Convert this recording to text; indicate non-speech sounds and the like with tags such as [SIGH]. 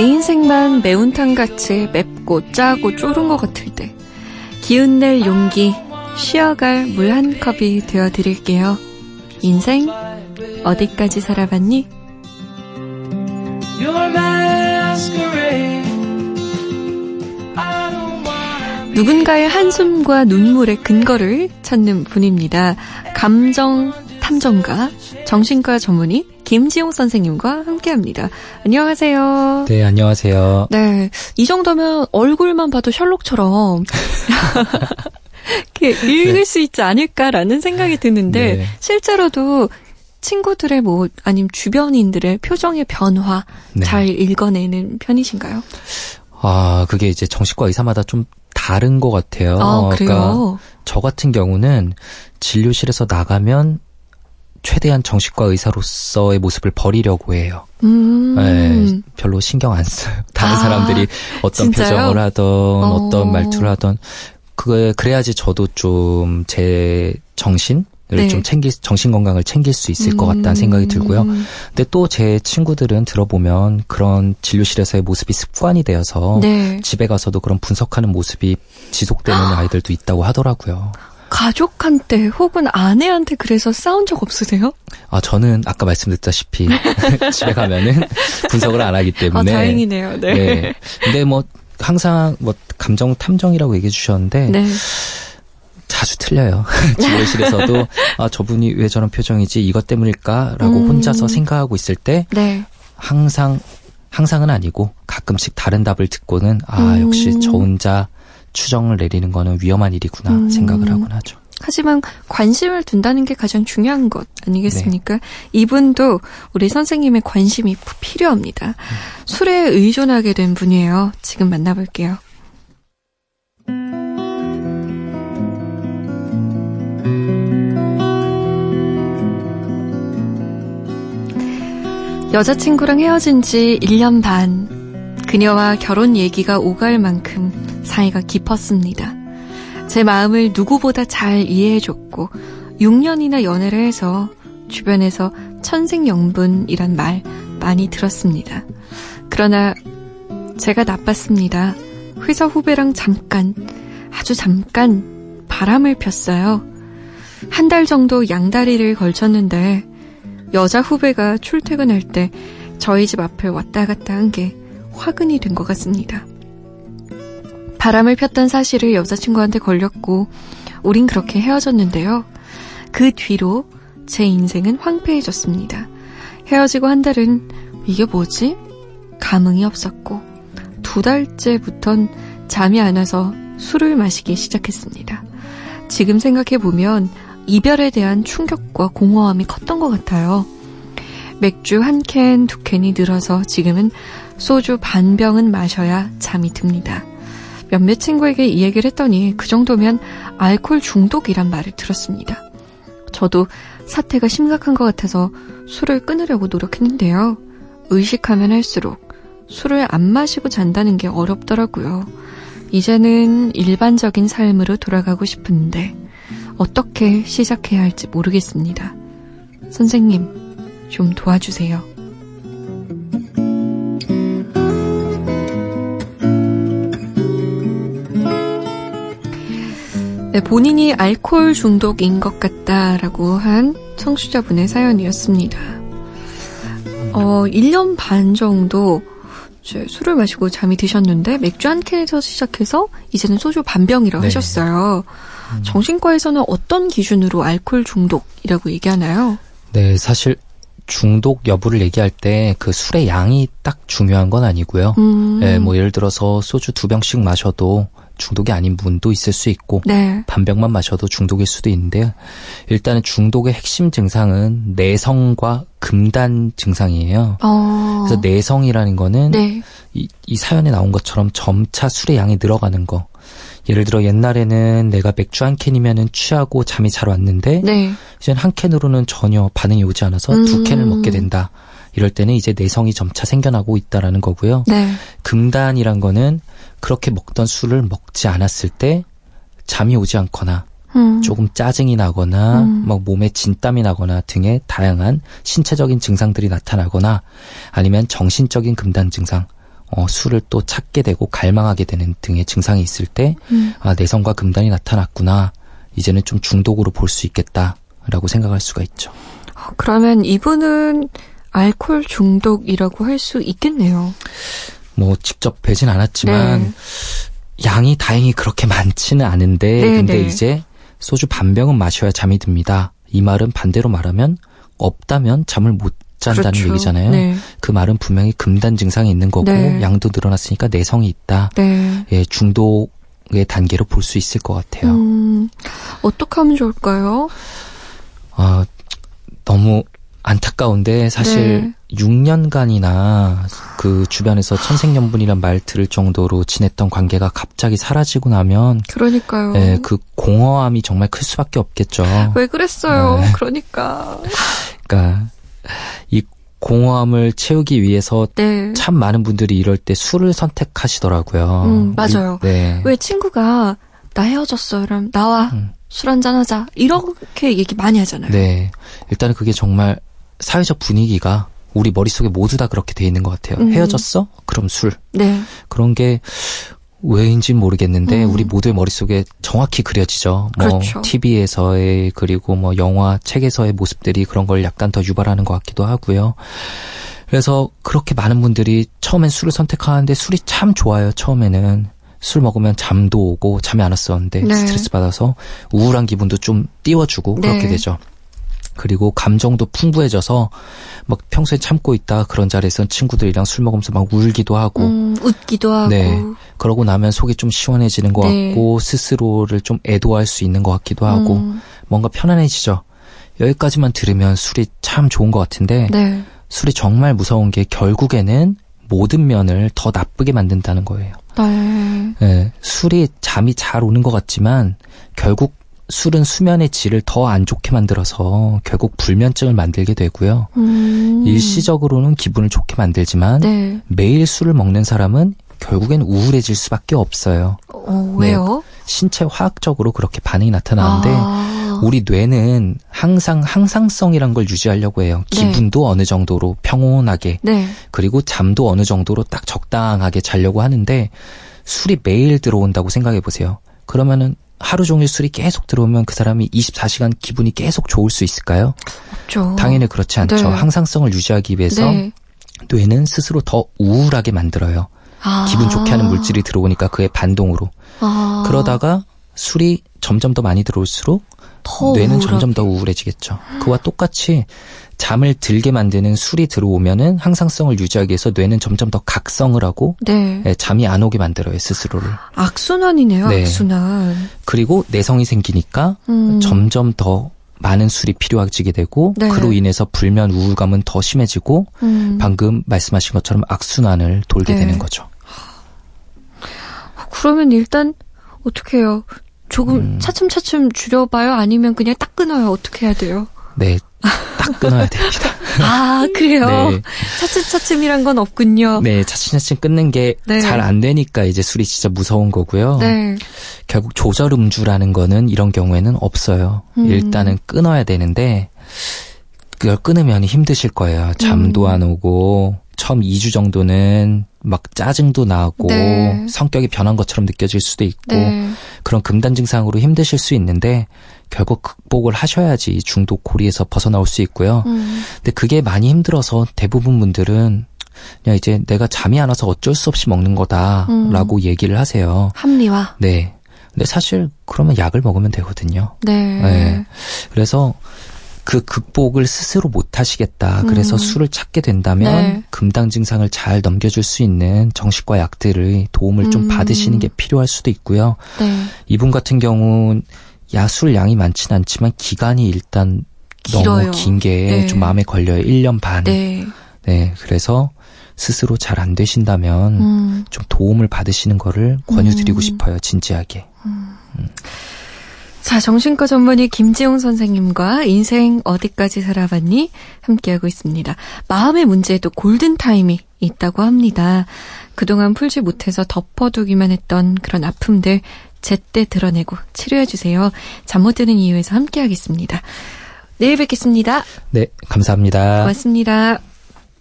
내 인생만 매운탕같이 맵고 짜고 쪼른 것 같을 때 기운낼 용기 쉬어갈 물 한 컵이 되어드릴게요. 인생 어디까지 살아봤니? 누군가의 한숨과 눈물의 근거를 찾는 분입니다. 감정 탐정가, 정신과 전문의 김지용 선생님과 함께합니다. 안녕하세요. 네, 안녕하세요. 네, 이 정도면 얼굴만 봐도 셜록처럼 [LAUGHS] 읽을 네. 수 있지 않을까라는 생각이 드는데 네. 실제로도 친구들의 뭐 아니면 주변인들의 표정의 변화 네. 잘 읽어내는 편이신가요? 아, 그게 이제 정신과 의사마다 좀 다른 것 같아요. 아, 그래요? 그러니까 저 같은 경우는 진료실에서 나가면 최대한 정신과 의사로서의 모습을 버리려고 해요. 음. 네, 별로 신경 안 써요. [LAUGHS] 다른 아, 사람들이 어떤 진짜요? 표정을 하던 어. 떤 말투를 하던 그게 그래야지 저도 좀 제 정신 네. 좀 챙길 정신 건강을 챙길 수 있을 음. 것 같다는 생각이 들고요. 근데 또 제 친구들은 들어보면 그런 진료실에서의 모습이 습관이 되어서 네. 집에 가서도 그런 분석하는 모습이 지속되는 [GASPS] 아이들도 있다고 하더라고요. 가족한테 혹은 아내한테 그래서 싸운 적 없으세요? 아 저는 아까 말씀드렸다시피 [LAUGHS] 집에 가면은 분석을 안 하기 때문에 아, 다행이네요. 네. 네. 근데 뭐 항상 뭐 감정 탐정이라고 얘기해 주셨는데 네. 자주 틀려요. [LAUGHS] 진료실에서도 아 저분이 왜 저런 표정이지 이것 때문일까라고 음. 혼자서 생각하고 있을 때 네. 항상 항상은 아니고 가끔씩 다른 답을 듣고는 아 음. 역시 저 혼자 추정을 내리는 거는 위험한 일이구나 음. 생각을 하곤 하죠. 하지만 관심을 둔다는 게 가장 중요한 것 아니겠습니까? 네. 이분도 우리 선생님의 관심이 필요합니다. 음. 술에 의존하게 된 분이에요. 지금 만나볼게요. 여자친구랑 헤어진 지 1년 반. 그녀와 결혼 얘기가 오갈 만큼 사이가 깊었습니다. 제 마음을 누구보다 잘 이해해줬고 6년이나 연애를 해서 주변에서 천생연분이란 말 많이 들었습니다. 그러나 제가 나빴습니다. 회사 후배랑 잠깐, 아주 잠깐 바람을 폈어요. 한 달 정도 양다리를 걸쳤는데 여자 후배가 출퇴근할 때 저희 집 앞을 왔다 갔다 한 게 화근이 된 것 같습니다. 바람을 폈던 사실을 여자친구한테 걸렸고, 우린 그렇게 헤어졌는데요. 그 뒤로 제 인생은 황폐해졌습니다. 헤어지고 한 달은 이게 뭐지? 감흥이 없었고, 두 달째부턴 잠이 안 와서 술을 마시기 시작했습니다. 지금 생각해보면 이별에 대한 충격과 공허함이 컸던 것 같아요. 맥주 한 캔, 두 캔이 늘어서 지금은 소주 반 병은 마셔야 잠이 듭니다. 몇몇 친구에게 이 얘기를 했더니 그 정도면 알코올 중독이란 말을 들었습니다. 저도 사태가 심각한 것 같아서 술을 끊으려고 노력했는데요. 의식하면 할수록 술을 안 마시고 잔다는 게 어렵더라고요. 이제는 일반적인 삶으로 돌아가고 싶은데 어떻게 시작해야 할지 모르겠습니다. 선생님, 좀 도와주세요. 네, 본인이 알코올 중독인 것 같다라고 한 청취자분의 사연이었습니다. 어, 1년 반 정도 술을 마시고 잠이 드셨는데 맥주 한 캔에서 시작해서 이제는 소주 반병이라고 네. 하셨어요. 음. 정신과에서는 어떤 기준으로 알코올 중독이라고 얘기하나요? 네, 사실 중독 여부를 얘기할 때 그 술의 양이 딱 중요한 건 아니고요. 음. 네, 뭐 예를 들어서 소주 두 병씩 마셔도 중독이 아닌 분도 있을 수 있고 네. 반 병만 마셔도 중독일 수도 있는데요. 일단은 중독의 핵심 증상은 내성과 금단 증상이에요. 어. 그래서 내성이라는 거는 네. 이, 이 사연에 나온 것처럼 점차 술의 양이 늘어가는 거. 예를 들어 옛날에는 내가 맥주 한 캔이면은 취하고 잠이 잘 왔는데 네. 이젠 한 캔으로는 전혀 반응이 오지 않아서 음. 두 캔을 먹게 된다. 이럴 때는 이제 내성이 점차 생겨나고 있다라는 거고요. 네. 금단이란 거는 그렇게 먹던 술을 먹지 않았을 때 잠이 오지 않거나 음. 조금 짜증이 나거나 음. 막 몸에 진땀이 나거나 등의 다양한 신체적인 증상들이 나타나거나 아니면 정신적인 금단 증상 어, 술을 또 찾게 되고 갈망하게 되는 등의 증상이 있을 때, 음. 아, 내성과 금단이 나타났구나. 이제는 좀 중독으로 볼 수 있겠다라고 생각할 수가 있죠. 어, 그러면 이분은 알코올 중독이라고 할 수 있겠네요. 뭐 직접 뵈진 않았지만 네. 양이 다행히 그렇게 많지는 않은데 네, 근데 네. 이제 소주 반 병은 마셔야 잠이 듭니다. 이 말은 반대로 말하면 없다면 잠을 못 잔다는 그렇죠. 얘기잖아요. 네. 그 말은 분명히 금단 증상이 있는 거고 네. 양도 늘어났으니까 내성이 있다. 네. 예, 중독의 단계로 볼 수 있을 것 같아요. 음, 어떻게 하면 좋을까요? 아, 너무 안타까운데 사실 네. 6년간이나 그 주변에서 천생연분이란 말 들을 정도로 지냈던 관계가 갑자기 사라지고 나면 그러니까요. 예, 그 공허함이 정말 클 수밖에 없겠죠. 왜 그랬어요? 네. 그러니까. 그러니까 이 공허함을 채우기 위해서 네. 참 많은 분들이 이럴 때 술을 선택하시더라고요. 음, 맞아요. 우리, 네. 왜 친구가 나 헤어졌어. 그럼 나와. 음. 술 한잔 하자. 이렇게 얘기 많이 하잖아요. 네. 일단은 그게 정말 사회적 분위기가 우리 머릿속에 모두 다 그렇게 돼 있는 것 같아요. 음. 헤어졌어? 그럼 술. 네. 그런 게 왜인지 모르겠는데 음. 우리 모두의 머릿속에 정확히 그려지죠. 뭐 그렇죠. TV에서의 그리고 뭐 영화, 책에서의 모습들이 그런 걸 약간 더 유발하는 것 같기도 하고요. 그래서 그렇게 많은 분들이 처음엔 술을 선택하는데 술이 참 좋아요. 처음에는 술 먹으면 잠도 오고 잠이 안 왔었는데 네. 스트레스 받아서 우울한 기분도 좀 띄워주고 네. 그렇게 되죠. 그리고 감정도 풍부해져서 막 평소에 참고 있다 그런 자리에서 친구들이랑 술 먹으면서 막 울기도 하고 음, 웃기도 하고 네 그러고 나면 속이 좀 시원해지는 것 네. 같고 스스로를 좀 애도할 수 있는 것 같기도 하고 음. 뭔가 편안해지죠 여기까지만 들으면 술이 참 좋은 것 같은데 네. 술이 정말 무서운 게 결국에는 모든 면을 더 나쁘게 만든다는 거예요. 네. 네 술이 잠이 잘 오는 것 같지만 결국 술은 수면의 질을 더 안 좋게 만들어서 결국 불면증을 만들게 되고요. 음. 일시적으로는 기분을 좋게 만들지만 네. 매일 술을 먹는 사람은 결국엔 우울해질 수밖에 없어요. 어, 왜요? 네. 신체 화학적으로 그렇게 반응이 나타나는데 아. 우리 뇌는 항상 항상성이란 걸 유지하려고 해요. 네. 기분도 네. 어느 정도로 평온하게 네. 그리고 잠도 어느 정도로 딱 적당하게 자려고 하는데 술이 매일 들어온다고 생각해 보세요. 그러면은 하루 종일 술이 계속 들어오면 그 사람이 24시간 기분이 계속 좋을 수 있을까요? 없죠. 당연히 그렇지 않죠. 네. 항상성을 유지하기 위해서 네. 뇌는 스스로 더 우울하게 만들어요. 아. 기분 좋게 하는 물질이 들어오니까 그의 반동으로. 아. 그러다가 술이 점점 더 많이 들어올수록 뇌는 우울하게. 점점 더 우울해지겠죠. 그와 똑같이 잠을 들게 만드는 술이 들어오면은 항상성을 유지하기 위해서 뇌는 점점 더 각성을 하고 네. 네, 잠이 안 오게 만들어요 스스로를. 악순환이네요. 네. 악순환. 그리고 내성이 생기니까 음. 점점 더 많은 술이 필요해지게 되고 네. 그로 인해서 불면 우울감은 더 심해지고 음. 방금 말씀하신 것처럼 악순환을 돌게 네. 되는 거죠. 그러면 일단 어떻게 해요? 조금 음. 차츰차츰 줄여봐요? 아니면 그냥 딱 끊어요? 어떻게 해야 돼요? 네, 딱 끊어야 됩니다. [LAUGHS] 아, 그래요? 네. 차츰차츰이란 건 없군요. 네, 차츰차츰 끊는 게 잘안 네. 되니까 이제 술이 진짜 무서운 거고요. 네. 결국 조절 음주라는 거는 이런 경우에는 없어요. 음. 일단은 끊어야 되는데, 그걸 끊으면 힘드실 거예요. 잠도 음. 안 오고, 처음 2주 정도는 막 짜증도 나고 네. 성격이 변한 것처럼 느껴질 수도 있고 네. 그런 금단 증상으로 힘드실 수 있는데 결국 극복을 하셔야지 중독 고리에서 벗어나올 수 있고요. 음. 근데 그게 많이 힘들어서 대부분 분들은 그냥 이제 내가 잠이 안 와서 어쩔 수 없이 먹는 거다라고 음. 얘기를 하세요. 합리화. 네. 근데 사실 그러면 약을 먹으면 되거든요. 네. 네. 그래서 그 극복을 스스로 못 하시겠다. 그래서 음. 술을 찾게 된다면 네. 금당 증상을 잘 넘겨줄 수 있는 정식과 약들의 도움을 음. 좀 받으시는 게 필요할 수도 있고요. 네. 이분 같은 경우는 야술 양이 많지는 않지만 기간이 일단 길어요. 너무 긴 게좀 네. 마음에 걸려요. 1년 반. 네. 네. 그래서 스스로 잘 안 되신다면 음. 좀 도움을 받으시는 거를 권유드리고 음. 싶어요. 진지하게. 자, 정신과 전문의 김지용 선생님과 인생 어디까지 살아봤니? 함께하고 있습니다. 마음의 문제에도 골든타임이 있다고 합니다. 그동안 풀지 못해서 덮어두기만 했던 그런 아픔들 제때 드러내고 치료해주세요. 잠 못 드는 이유에서 함께하겠습니다. 내일 뵙겠습니다. 네, 감사합니다. 고맙습니다.